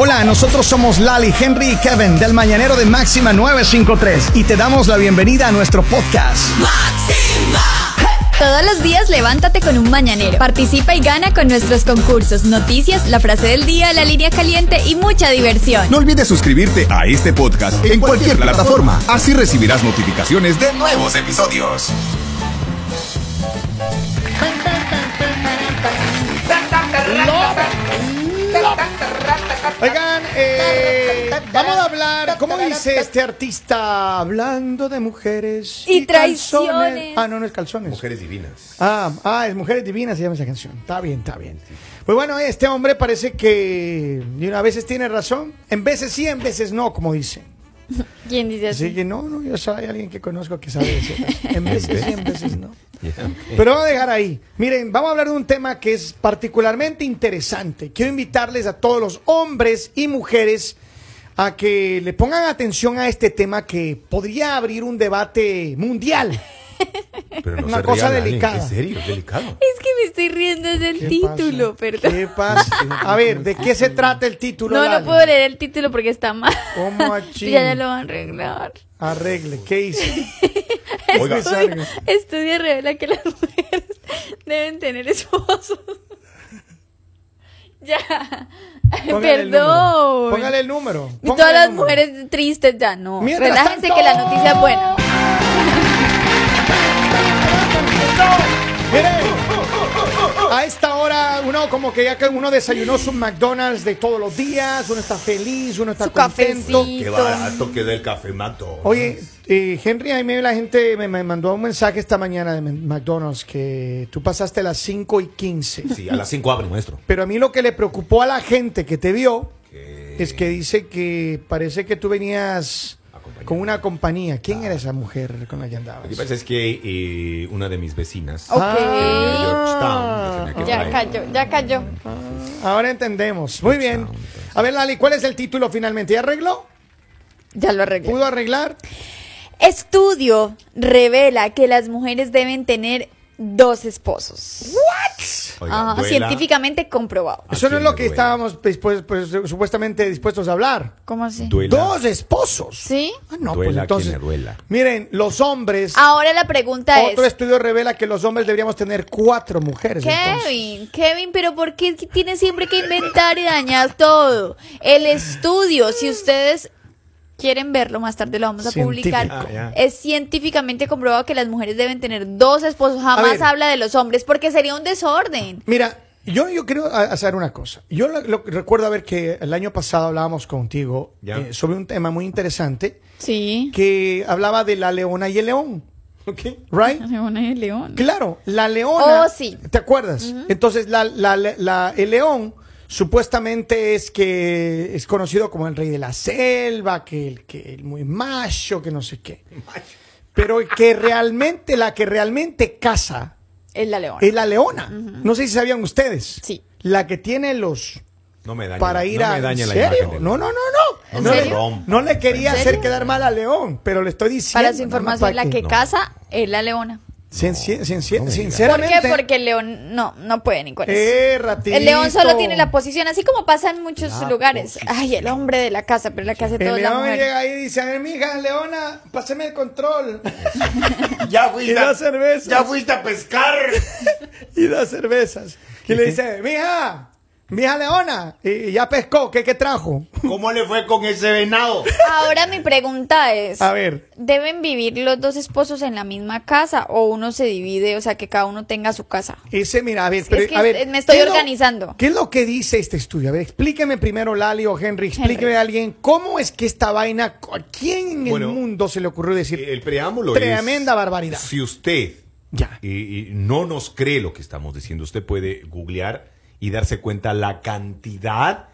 Hola, nosotros somos Lali, Henry y Kevin del Mañanero de Máxima 953 y te damos la bienvenida a nuestro podcast. Todos los días levántate con un mañanero. Participa y gana con nuestros concursos, noticias, la frase del día, la línea caliente y mucha diversión. No olvides suscribirte a este podcast en cualquier plataforma. Así recibirás notificaciones de nuevos episodios. Oigan, eh, vamos a hablar, ¿cómo dice este artista? Hablando de mujeres Y calzones. traiciones. Ah, no, no es calzones. Mujeres divinas. Ah, ah, es Mujeres Divinas se llama esa canción. Está bien, está bien. Pues bueno, este hombre parece que una veces tiene razón, en veces sí, en veces no, como dice. ¿Quién dice Así así? que no, no, yo soy alguien que conozco que sabe decir. En veces sí, en veces no. Pero vamos a dejar ahí. Miren, vamos a hablar de un tema que es particularmente interesante. Quiero invitarles a todos los hombres y mujeres a que le pongan atención a este tema que podría abrir un debate mundial. Pero Una cosa delicada. ¿En serio? ¿Delicado? Es que me estoy riendo del ¿Qué título, pasa? perdón. ¿Qué pasa? A ver, ¿de qué se trata el título? No, no puedo leer el título porque está mal. ¿Cómo achín? ya, ya lo van a arreglar. Arregle, ¿qué hice? Oiga, Estudio, estudio revela que las mujeres deben tener esposos. ya. Póngale el número. Perdón. Póngale el número. Y póngale todas el las número. mujeres tristes ya no. Mientras Relájense tanto- que la noticia es buena. Miren, a esta hora uno como que ya que uno desayunó su McDonald's de todos los días, uno está feliz, uno está Su contento. cafecito. Qué barato queda el café mato. Oye, eh, Henry, a mí la gente me, me mandó un mensaje esta mañana de McDonald's que tú pasaste las 5 y 15. Sí, a las 5 abre, maestro. Pero a mí lo que le preocupó a la gente que te vio es que dice que parece que tú venías. Con una compañía. ¿Quién era esa mujer con la que andabas? Lo que pasa es que eh, una de mis vecinas Ok. de Georgetown, que tenía que Ya cayó, ya cayó. Ahora entendemos. Muy bien. A ver, Lali, ¿cuál es el título finalmente? ¿Ya arregló? Ya lo arreglé. ¿Pudo arreglar? Estudio revela que las mujeres deben tener dos esposos. Oiga, Ajá, científicamente comprobado. ¿A Eso no es lo que estábamos dispuestos- pues, supuestamente dispuestos a hablar. ¿Cómo así? duela- Dos esposos. ¿Sí? Ah, no, Duela pues entonces. duela. Miren, los hombres. Ahora la pregunta otro es, estudio revela que los hombres deberíamos tener cuatro mujeres. entonces. Kevin, Kevin, pero ¿por qué tienes siempre que inventar y dañar todo? El estudio, si ustedes quieren verlo más tarde lo vamos a publicar. Ah. Es científicamente comprobado que las mujeres deben tener dos esposos. Jamás ver. habla de los hombres porque sería un desorden. Mira, yo, yo quiero hacer una cosa. Yo lo, lo- recuerdo a ver que el año pasado hablábamos contigo eh, sobre un tema muy interesante Sí. que hablaba de la leona y el león. Ok. ¿Right? Leona y el león. Claro, la leona. Oh, sí. ¿Te acuerdas? Entonces, la, la- la- el león supuestamente es que es conocido como el rey de la selva, que el que el muy macho, que no sé qué. Pero que realmente, la que realmente caza Es la leona. es la leona. No sé si sabían ustedes. Sí. La que tiene los No me daña. para la- ir no a. me daña ¿En la serio? imagen No, no, no, no. No le- rompa. no le quería ¿En hacer quedar mal al león, pero le estoy diciendo. Para su información, para la que caza es la leona. Sin- sin- sin- No me digas. ¿Por sinceramente. qué? Porque el león no, no puede ni con eso. Eh, ratito. El león solo tiene la posición, así como pasa en muchos La lugares. Ay, el hombre de la casa, pero la que hace El todo es la león mujer. llega ahí y dice, a ver, mija, leona, pásame el control. Ya y fuiste, da a, cervezas. ya fuiste a pescar. y da cervezas. Y le dice, mija, mija leona, y ya pescó, ¿qué, qué trajo? ¿Cómo le fue con ese venado? Ahora mi pregunta es, A ver, ¿deben vivir los dos esposos en la misma casa o uno se divide, o sea, que cada uno tenga su casa? ese, mira, a ver, Es pero, que a ver, me estoy ¿qué es lo- organizando. ¿Qué es lo que dice este estudio? A ver, explíqueme primero, Lali o Henry, explíqueme a alguien, ¿cómo es que esta vaina, a quién en Bueno, el mundo se le ocurrió decir El preámbulo tremenda es- barbaridad? Si usted Ya. y- y no nos cree lo que estamos diciendo, usted puede googlear y darse cuenta la cantidad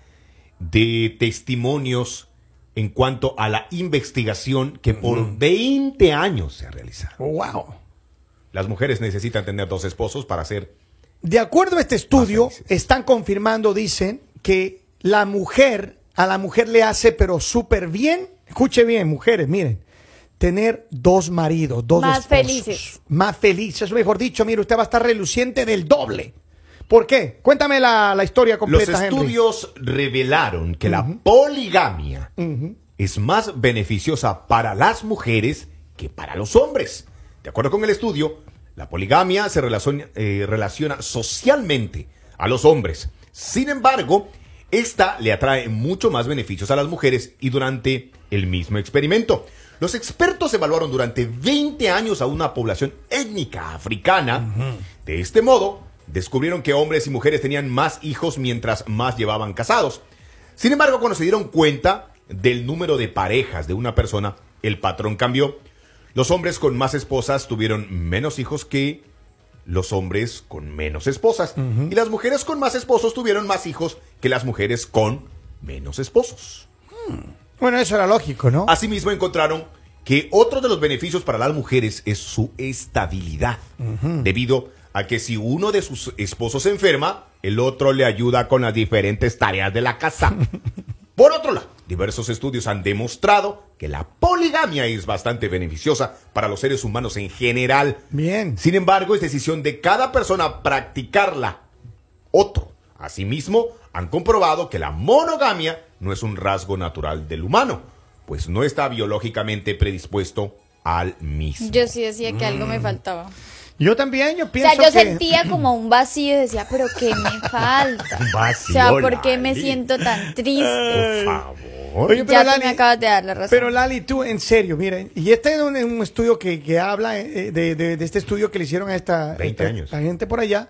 de testimonios en cuanto a la investigación que por 20 años se ha realizado. Wow. Las mujeres necesitan tener dos esposos para ser De acuerdo a este estudio, están confirmando, dicen, que la mujer, a la mujer le hace, pero súper bien, escuche bien, mujeres, miren, tener dos maridos, dos Más esposos. felices. Más felices, mejor dicho, mire, usted va a estar reluciente del doble. ¿Por qué? Cuéntame la, la historia completa, Los Henry. estudios revelaron que la poligamia es más beneficiosa para las mujeres que para los hombres. De acuerdo con el estudio, la poligamia se relaciona, eh, relaciona socialmente a los hombres. Sin embargo, esta le atrae mucho más beneficios a las mujeres y durante el mismo experimento. Los expertos evaluaron durante 20 años a una población étnica africana. De este modo, descubrieron que hombres y mujeres tenían más hijos mientras más llevaban casados. Sin embargo, cuando se dieron cuenta del número de parejas de una persona, el patrón cambió. Los hombres con más esposas tuvieron menos hijos que los hombres con menos esposas. Y las mujeres con más esposos tuvieron más hijos que las mujeres con menos esposos. Bueno, eso era lógico, ¿no? Asimismo encontraron que otro de los beneficios para las mujeres es su estabilidad, debido a que si uno de sus esposos se enferma, el otro le ayuda con las diferentes tareas de la casa. Por otro lado, diversos estudios han demostrado que la poligamia es bastante beneficiosa para los seres humanos en general. Bien. Sin embargo, es decisión de cada persona practicarla. Otro. Asimismo, han comprobado que la monogamia no es un rasgo natural del humano, pues no está biológicamente predispuesto al mismo. Yo sí decía que algo me faltaba. Yo también, yo O pienso sea, yo que... sentía como un vacío y decía, pero ¿qué me falta? Un vacío, o sea, ¿por qué me siento tan triste? Por favor. Oye, pero ya Lali- me acabas de dar la razón. Pero Lali, tú, en serio, miren, y este es un, un estudio que, que habla eh, de, de- de este estudio que le hicieron a esta, 20 esta- años. a gente por allá,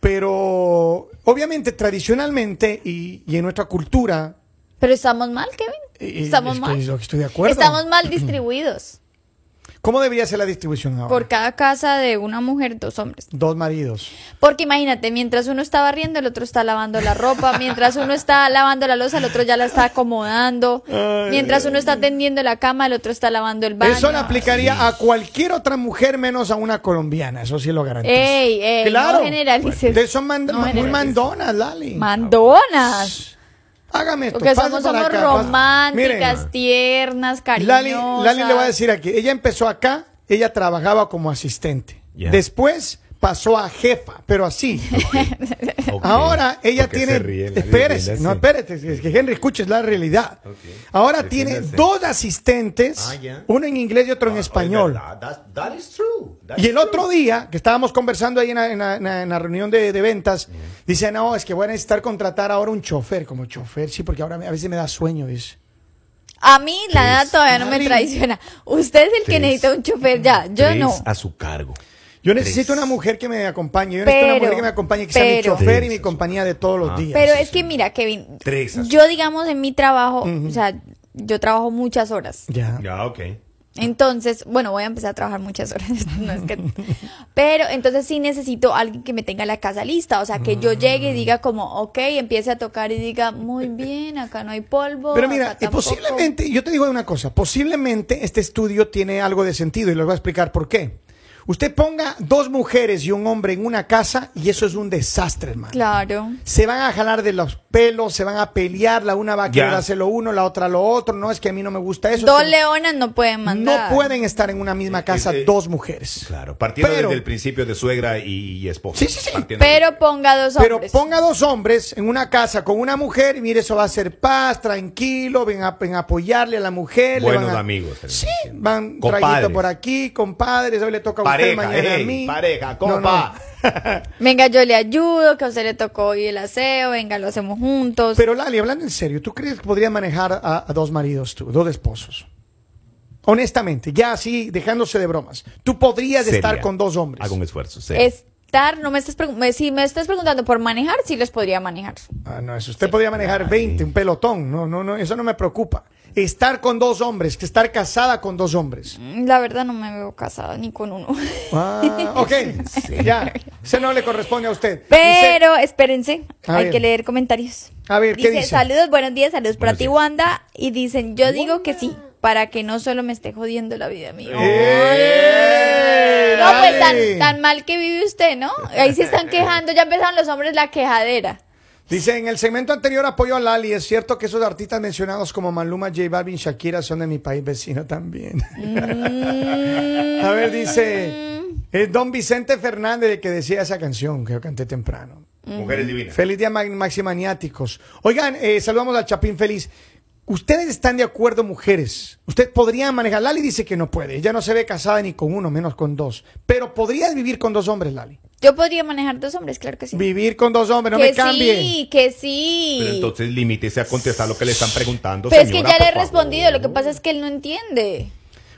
pero obviamente tradicionalmente y, y en nuestra cultura, Pero estamos mal, Kevin. y- Estamos es que mal. estoy de acuerdo. Estamos mal distribuidos. ¿Cómo debería ser la distribución ahora? Por cada casa de una mujer, dos hombres. Dos maridos. Porque imagínate, mientras uno está barriendo, el otro está lavando la ropa. Mientras uno está lavando la losa, el otro ya la está acomodando. Mientras uno está tendiendo la cama, el otro está lavando el baño. Eso le aplicaría a cualquier otra mujer menos a una colombiana, eso sí lo garantizo. Ey, ey, claro. no generalices. Ustedes son mand- No muy mandonas, Lali. Mandonas. Hágame esto. Porque somos, para somos acá, románticas, Miren, tiernas, cariñosas. Lali, Lali le voy a decir aquí, ella empezó acá, ella trabajaba como asistente. Ya. Después pasó a jefa, pero así. Ahora ella ¿Por qué tiene. espérese, no, espérate, es que Henry, escuches la realidad. Ahora tiene dos asistentes, Ah, uno en inglés y otro en Ah, español. That- that is true. Y el true. otro día, que estábamos conversando ahí en la, en la- en la- en la reunión de, de ventas, dice, no, es que voy a necesitar contratar ahora un chofer, como chofer, sí, porque ahora me- a veces me da sueño, dice. A mí la edad todavía no me traiciona. Usted es el que necesita un chofer ya, yo no. a su cargo. Yo necesito una mujer que me acompañe, yo necesito una mujer que me acompañe, que sea mi chofer y mi compañía de todos los Ah. días. Pero es que mira, Kevin, Tres yo digamos en mi trabajo, o sea, yo trabajo muchas horas. Ya. Ya, ok. Entonces, bueno, voy a empezar a trabajar muchas horas. no es que- Pero entonces sí necesito alguien que me tenga la casa lista. O sea, que yo llegue y diga como, ok, empiece a tocar y diga, muy bien, acá no hay polvo. Pero mira, y tampoco". posiblemente, yo te digo una cosa, posiblemente este estudio tiene algo de sentido y les voy a explicar por qué. Usted ponga dos mujeres y un hombre en una casa y eso es un desastre, hermano. Claro. Se van a jalar de los pelos, se van a pelear, la una va a querer hacer lo uno, la otra lo otro, no es que a mí no me gusta eso. Dos es que leonas no pueden mandar. no pueden estar en una misma casa Eh, eh, dos mujeres. Claro, partiendo Pero- desde el principio de suegra y, y esposa. Sí, sí, sí. Pero ponga dos Pero hombres. ponga dos hombres en una casa con una mujer y mire, eso va a ser paz, tranquilo, ven a, ven a apoyarle a la mujer. le Buenos van a- amigos, Sí, van Compadres. traguito por aquí, compadres, hoy le toca Pareja, mañana ey, a mí. pareja, compa. no. Venga, yo le ayudo, que a usted le tocó hoy el aseo, venga, lo hacemos juntos. Pero Lali, hablando en serio, ¿tú crees que podrías manejar a, a dos maridos tú, dos esposos? Honestamente, ya así, dejándose de bromas. Tú podrías estar con dos hombres. Hago un esfuerzo. serio. Estar, no me estás si me estás preguntando por manejar, sí los podría manejar. Ah, no, eso usted podría manejar 20, un pelotón. No, no, no, eso no me preocupa. Estar con dos hombres, que estar casada con dos hombres. Mm, La verdad no me veo casada ni con uno. Ah, ok, ya. Ese no le corresponde a usted. Pero espérense, A hay ver. que leer comentarios. A ver, ¿qué dice? Saludos, buenos días, saludos para ti. Wanda. Y dicen, yo digo que sí, para que no solo me esté jodiendo la vida mía. ¡Eh! No, pues tan, tan mal que vive usted, ¿no? Ahí se están quejando, ya empezaron los hombres la quejadera. Dice, en el segmento anterior apoyo a Lali. Es cierto que esos artistas mencionados como Maluma, J Balvin, Shakira son de mi país vecino también. Mm. a ver, dice, es Don Vicente Fernández el que decía esa canción que yo canté temprano. Mujeres divinas. Feliz día ma- Maximaniáticos. Oigan, eh, saludamos al Chapín Feliz. ¿Ustedes están de acuerdo, mujeres? ¿Usted podría manejar? Lali dice que no puede. Ella no se ve casada ni con uno, menos con dos. Pero ¿podrías vivir con dos hombres, Lali? Yo podría manejar dos hombres, claro que sí. Vivir con dos hombres, no que me cambie. sí, que sí. Pero entonces limítese a contestar lo que le están preguntando. Pero es que ya le he respondido, favor. lo que pasa es que él no entiende.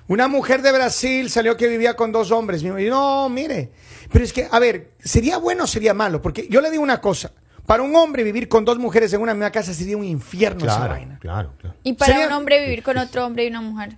Una mujer de Brasil salió que vivía con dos hombres. Y No, mire. Pero es que, a ver, ¿sería bueno o sería malo? Porque yo le digo una cosa. Para un hombre vivir con dos mujeres en una misma casa sería un infierno esa vaina. claro, claro. Y para Sería- un hombre vivir con otro hombre y una mujer.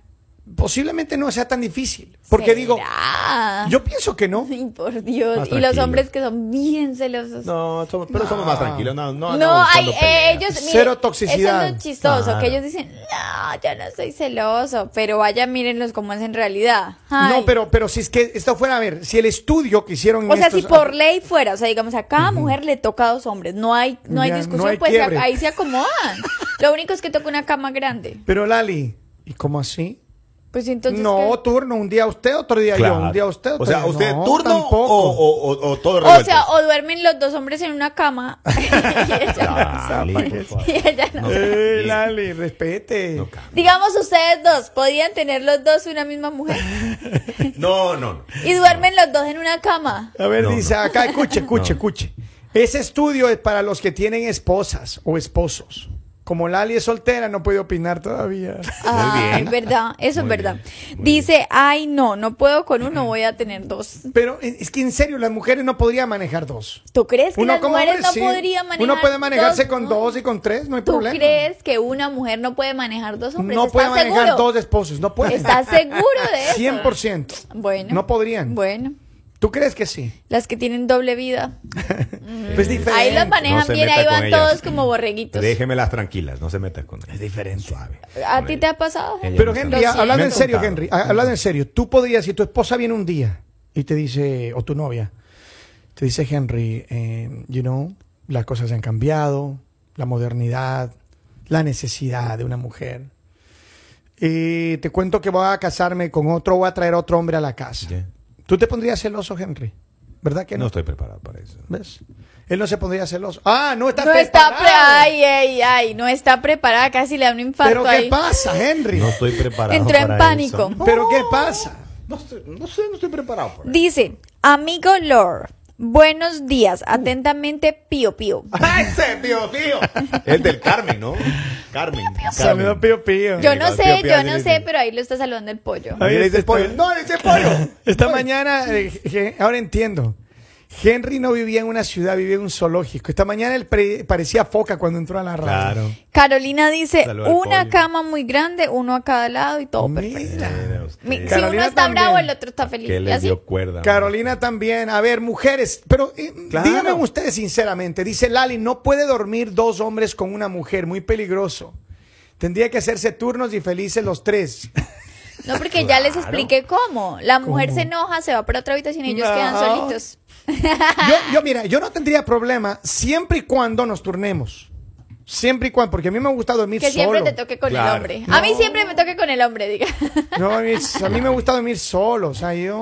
Posiblemente no sea tan difícil. Porque digo, ¿Será? yo pienso que no. Ay, por Dios. Y los hombres que son bien celosos. No, somos- pero somos más tranquilos. No, no, No, hay, eh, ellos, mire, Cero toxicidad. Eso es lo chistoso, Claro. que ellos dicen, no, yo no soy celoso, pero vaya, mírenlos cómo es en realidad. Ay. No, pero, pero si es que esto fuera, a ver, si el estudio que hicieron O sea, estos- si por ley fuera, o sea, digamos, a cada mujer le toca a dos hombres, no hay, no hay Ya, discusión, no hay pues quiebre. ahí se acomodan. Lo único es que toca una cama grande. Pero Lali, ¿y cómo así? Pues entonces. no, ¿qué? turno, un día usted, otro día yo, un día usted, otro O sea, día- ¿usted no, turno o, tampoco. o, o, o todo O sea, o duermen los dos hombres en una cama. y ella, Dale, por favor. y ella no. Eh. Lali, respete. Digamos, ustedes dos, ¿podrían tener los dos una misma mujer? No, no, no. Y duermen los dos en una cama. A ver, No, dice no. acá, escuche, escuche, No. escuche. Ese estudio es para los que tienen esposas o esposos. Como Lali es soltera, no puede opinar todavía. Ah, es verdad, eso Muy es verdad. bien, Dice, ay, no, no puedo con uno, voy a tener dos. Pero eh, es que en serio, las mujeres no podrían manejar dos. ¿Tú crees que las mujeres hombre, no sí. podrían manejar Uno puede manejarse dos? con No. dos y con tres, no hay ¿Tú problema. crees que una mujer no puede manejar dos hombres? No ¿Estás puede manejar seguro? dos esposos, no puede. ¿Estás seguro de eso? 100%. Bueno. No podrían. Bueno, ¿Tú crees que sí? las que tienen doble vida. Pues diferente. Ahí los manejan No bien, meta ahí van ellas. todos como borreguitos. Déjemelas tranquilas, no se metan con Es diferente. Suave. ¿A ti te ha pasado? Ella Pero Henry, Lo hablando en serio, Henry, hablando en serio, tú podrías, si tu esposa viene un día y te dice, o tu novia, te dice, Henry, eh, you know, las cosas han cambiado, la modernidad, la necesidad de una mujer. Y te cuento que voy a casarme con otro, voy a traer otro hombre a la casa. ¿Tú te pondrías celoso, Henry? ¿Verdad que no? No estoy preparado para eso. ¿Ves? Él no se pondría celoso. Ah, no está No está preparado. pre ay, ay, ay, no está preparada, casi le da un infarto Pero ¿qué ahí. pasa, Henry? No estoy preparado Entró en pánico. eso. ¿Pero qué pasa? No, estoy- no sé, no estoy preparado para eso. Dice, amigo Lord, buenos días, atentamente Pío Pío. ¡Ah, ese tío, tío! Es del Carmen, ¿no? Carmen. Saludos, Carmen. Pío Pío. Yo no Pío sé, Pío, yo no sé, pero ahí lo está saludando el pollo. Ahí le dice pollo. No, le dice pollo. Esta mañana, eh, je- ahora entiendo. Henry no vivía en una ciudad, vivía en un zoológico. Esta mañana él parecía foca cuando entró a la radio. Claro. Carolina dice, al una pollo. cama muy grande, uno a cada lado y todo perfecto. Mira. Mira usted. Mi- si Carolina uno está también. bravo, el otro está feliz. Que ¿Y le así? dio cuerda. Carolina también. A ver, mujeres, pero eh, Claro. díganme ustedes sinceramente. Dice Lali, no puede dormir dos hombres con una mujer, muy peligroso. Tendría que hacerse turnos y felices los tres. No, porque ya les expliqué cómo. La mujer ¿Cómo? se enoja, se va para otra habitación y ellos No. quedan solitos. Yo, yo, mira, yo no tendría problema siempre y cuando nos turnemos. Siempre y cuando, porque a mí me gusta dormir Que siempre solo. te toque con Claro. el hombre. A mí siempre me toque con el hombre, diga. No, a mí, a mí me gusta dormir solo. O sea, yo,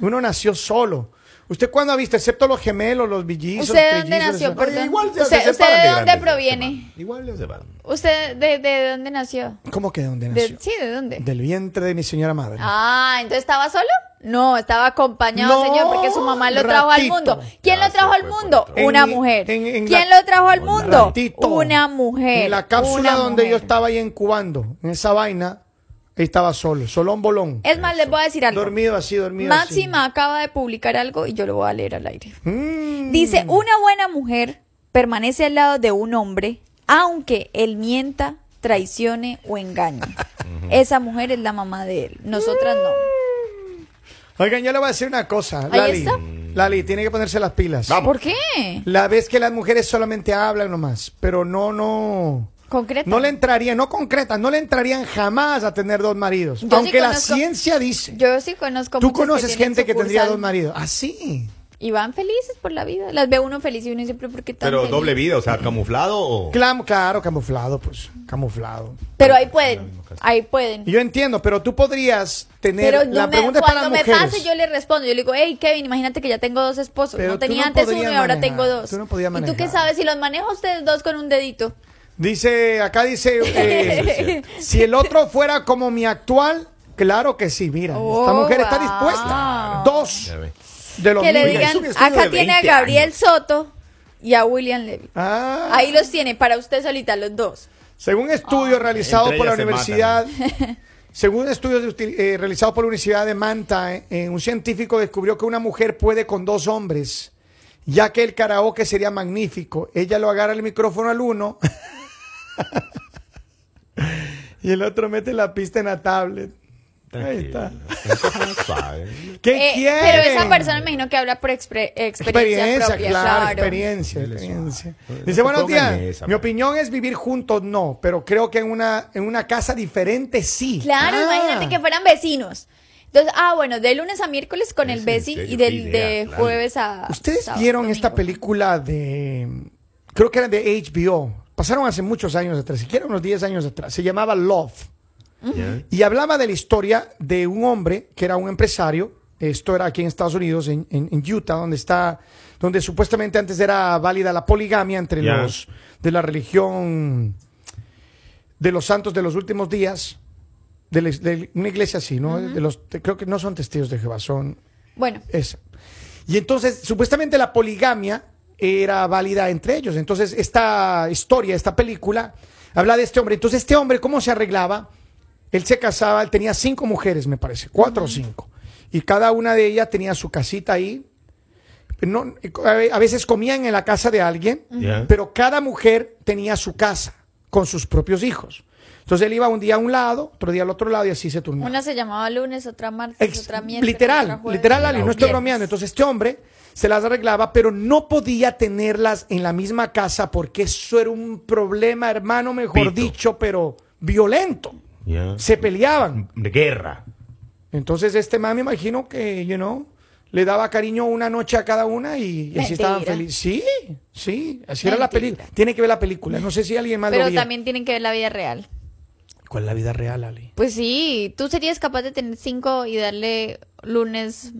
uno nació solo. ¿Usted cuándo ha visto? Excepto los gemelos, los villizos. ¿Usted de dónde nació, eso. perdón? Igual se- ¿Usted- se usted separan de de dónde proviene? Igual se separan. ¿Usted de, de dónde nació? ¿Cómo que de dónde De- nació? sí, ¿de dónde? Del vientre de mi señora madre. Ah, ¿entonces estaba solo? No, estaba acompañado, No, señor, porque su mamá lo trajo al mundo. ¿Quién Ya lo trajo al mundo? Una mujer. en- en ¿Quién lo trajo al mundo? Ratito. Una mujer. En la cápsula Una donde yo estaba ahí incubando, en esa vaina, estaba solo, solón bolón. Es más, les voy a decir algo. Dormido así, dormido Máxima acaba de publicar algo y yo lo voy a leer al aire. Mm. Dice, una buena mujer permanece al lado de un hombre aunque él mienta, traicione o engañe. Esa mujer es la mamá de él, nosotras no. Oigan, yo le voy a decir una cosa. Ahí Lali, está. Lali, tiene que ponerse las pilas. ¿Por qué? La vez que las mujeres solamente hablan nomás, pero no, no. Concreta. No le entrarían, no concretas, no le entrarían jamás a tener dos maridos. Yo sí aunque la ciencia dice. Yo sí conozco Tú conoces gente que tendría dos maridos. Ah, sí. Y van felices por la vida. Las ve uno feliz y uno siempre porque tan Pero feliz? doble vida, o sea, camuflado o... Clam- claro, camuflado, pues, camuflado. Pero ahí pueden, ahí pueden. Yo entiendo, pero tú podrías tener Pero no la me- pregunta es para cuando me mujeres. pase yo le respondo, yo le digo, hey Kevin, imagínate que ya tengo dos esposos, Pero no tenía no antes uno y ahora manejar, tengo dos. tú no podías ¿Y tú qué sabes si los manejo ustedes dos con un dedito? Dice, acá dice, eh, si el otro fuera como mi actual, claro que sí, mira, esta Oh, mujer está dispuesta. Dos de los que le digan, un acá tiene a 20 Gabriel años. Soto y a William Levy. Ah, Ahí los tiene para usted solita los dos. según estudio realizado Entre por la se Universidad, según estudios eh, realizados por la Universidad de Manta, eh, eh, un científico descubrió que una mujer puede con dos hombres, ya que el karaoke sería magnífico. Ella lo agarra el micrófono al uno y el otro mete la pista en la tablet. Ahí está. ¿Qué Eh, quiere? pero esa persona me imagino que habla por experiencia, Experiencia, propia, claro, claro. experiencia, experiencia. suave. Dice, No buenos días. esa, Mi man. opinión es vivir juntos, no, pero creo que en una, en una casa diferente sí. Claro, Ah. imagínate que fueran vecinos. Entonces, ah, bueno, de lunes a miércoles con el ¿Es en Besi serio? y del, idea, de claro. jueves a. ¿Ustedes sábado, vieron domingo. esta película de, creo que era de HBO, pasaron hace muchos años atrás, siquiera unos 10 años atrás, se llamaba Love. Y hablaba de la historia de un hombre que era un empresario. Esto era aquí en Estados Unidos, en, en- en Utah, donde está, donde supuestamente antes era válida la poligamia entre los de la religión de los santos de los últimos días, de, la- de una iglesia así, ¿no? De los, de- creo que no son testigos de Jehová, son Bueno, esa. Y entonces, supuestamente la poligamia era válida entre ellos. Entonces, esta historia, esta película, habla de este hombre. Entonces, este hombre, ¿cómo se arreglaba? Él se casaba, él tenía cinco mujeres, me parece, cuatro o cinco. Y cada una de ellas tenía su casita ahí. No, a veces comían en la casa de alguien, pero cada mujer tenía su casa con sus propios hijos. Entonces él iba un día a un lado, otro día al otro lado y así se turnaba. una se llamaba lunes, otra martes, Ex- otra miércoles. literal, otra jueves, literal, Ali, no estoy bromeando. Entonces, este hombre se las arreglaba, pero no podía tenerlas en la misma casa porque eso era un problema, hermano, mejor Pito. dicho, pero violento. Se peleaban. De guerra. Entonces, este man me imagino que, you know, le daba cariño una noche a cada una y, y así estaban felices. Sí, sí, así era la película. Tiene que ver la película. No sé si alguien más lo Pero vio. también tienen que ver la vida real. ¿Cuál es la vida real, Ali? Pues sí, tú serías capaz de tener cinco y darle lunes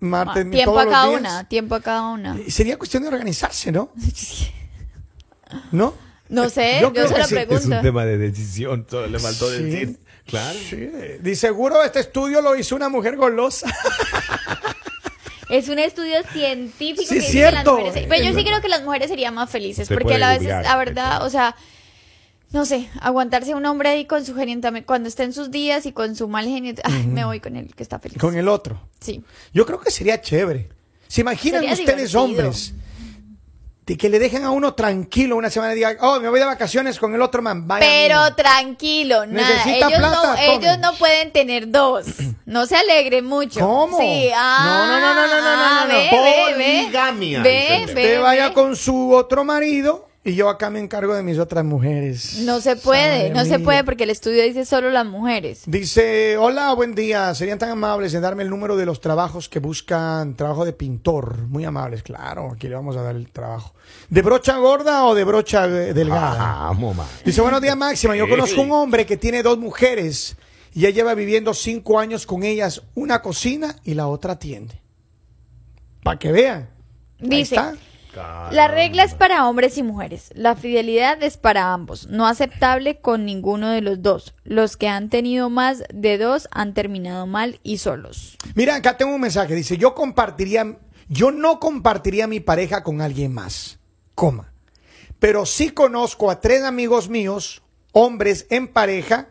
Martes, tiempo a cada días. una, tiempo a cada una. Eh, Sería cuestión de organizarse, ¿no? ¿No? No sé, Yo se lo sí. pregunto. tema de decisión, solo le faltó Sí. decir. Claro. Sí, de seguro este estudio lo hizo una mujer golosa. Es un estudio científico Sí, que dice que las cierto. mujeres. Pero yo Es sí creo que las mujeres serían más felices. Se porque a veces, googlear, la verdad, o sea, no sé, aguantarse a un hombre ahí con su genio también, cuando esté en sus días y con su mal genio, ay, me voy con él, que está feliz. Con el otro. Sí. Yo creo que sería chévere. ¿Se imaginan Sería ustedes divertido. hombres? De que le dejen a uno tranquilo una semana y digan, oh, me voy de vacaciones con el otro man. Vaya Pero amigo". tranquilo, nada. Ellos, plata, no, ellos no pueden tener dos. No se alegren mucho. ¿Cómo? Sí, ah, No, no, no, no, no, no, ah, no, no. Ve, ve, ve. Poligamia, Ve, ve, Usted vaya con su otro marido y yo acá me encargo de mis otras mujeres. No se puede, Ay, no se puede porque el estudio dice solo las mujeres. Dice, hola, buen día. Serían tan amables en darme el número de los trabajos que buscan trabajo de pintor. Muy amables, claro. Aquí le vamos a dar el trabajo. ¿De brocha gorda o de brocha eh, delgada? Vamos. Dice, buenos días, Máxima. Yo conozco un hombre que tiene dos mujeres y ya lleva viviendo cinco años con ellas. Una cocina y la otra atiende. Para que vean. Ahí Dice, La regla es para hombres y mujeres. La fidelidad es para ambos. No aceptable con ninguno de los dos. Los que han tenido más de dos han terminado mal y solos. Mira, acá tengo un mensaje. Dice, yo compartiría, yo no compartiría mi pareja con alguien más. Coma. Pero sí conozco a tres amigos míos, hombres en pareja,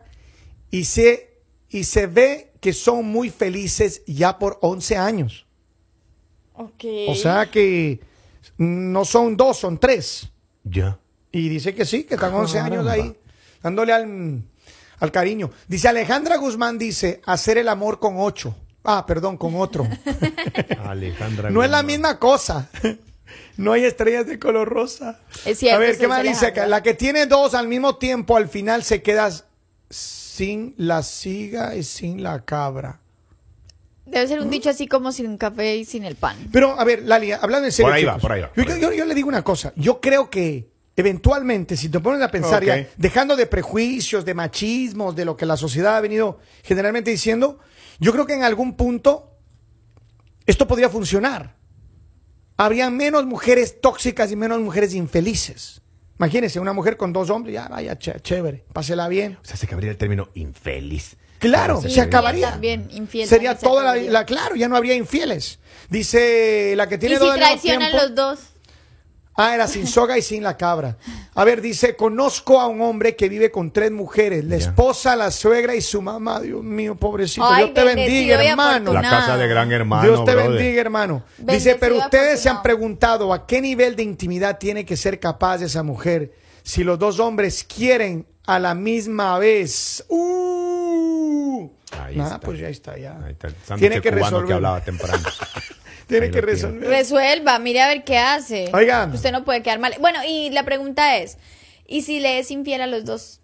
y se, y se ve que son muy felices ya por 11 años. Ok. O sea que no son dos, son tres. Ya. Y dice que sí, que están 11 años Caramba. ahí, dándole al, al cariño. Dice Alejandra Guzmán, dice, hacer el amor con ocho. Ah, perdón, con otro. Alejandra. no es la Guzmán. misma cosa. No hay estrellas de color rosa. Es cierto, A ver, ¿qué más dice? Alejandra. acá? La que tiene dos al mismo tiempo, al final se queda sin la siga y sin la cabra. Debe ser un dicho así como sin café y sin el pan. Pero, a ver, Lali, hablando en serio. Por ahí va, por ahí va, Yo, por ahí yo- yo le digo una cosa. Yo creo que eventualmente, si te pones a pensar ya, dejando de prejuicios, de machismos, de lo que la sociedad ha venido generalmente diciendo, yo creo que en algún punto esto podría funcionar. Habría menos mujeres tóxicas y menos mujeres infelices. Imagínense, una mujer con dos hombres, ya vaya, ché- chévere, pásela bien. O sea, se cabría el término infeliz. Claro, se acabaría. También, infiel. Sería se toda la, acabaría. la- claro, ya no habría infieles. Dice la que tiene ¿Y si traicionan tiempo- los dos? Ah, era sin soga y sin la cabra. A ver, dice, conozco a un hombre que vive con tres mujeres, la esposa, la suegra y su mamá. Dios mío, pobrecito. Ay, Dios te bendiga, hermano. La casa de gran hermano. Dios te brother. bendiga, hermano. Dice, pero ustedes se han preguntado a qué nivel de intimidad tiene que ser capaz esa mujer si los dos hombres quieren a la misma vez. ¡Uh! Ahí está. pues ya está, ya. Ahí está el Tiene que cubano resolver. que hablaba temprano. Tiene que resolver. Resuelva, mire a ver qué hace. Oiga. Usted no puede quedar mal. Bueno, y la pregunta es, ¿y si le es infiel a los dos?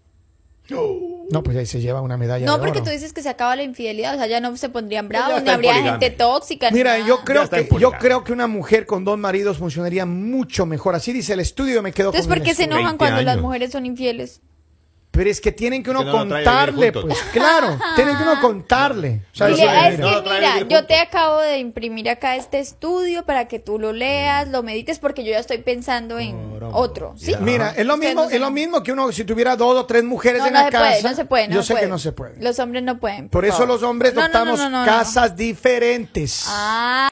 No, pues ahí se lleva una medalla No, de porque oro. tú dices que se acaba la infidelidad, o sea, ya no se pondrían bravos, ni habría gente tóxica. ni Mira, nada. yo creo que yo creo que una mujer con dos maridos funcionaría mucho mejor. Así dice el estudio, me quedo Entonces, con ¿por qué se enojan 20 cuando las mujeres son infieles? Pero es que tienen que uno que no contarle, pues. Claro, tienen que uno contarle. O sea, es no que mira, yo te acabo de imprimir acá este estudio para que tú lo leas, lo medites, porque yo ya estoy pensando en otro. ¿sí? Mira, es lo mismo, es lo mismo que uno si tuviera dos o tres mujeres No, en no la se casa. puede, no se puede. no yo se sé puede. que no se puede. Los hombres no pueden. Por eso favor. los hombres No, no, no, adoptamos no, no, no. casas diferentes. Ah.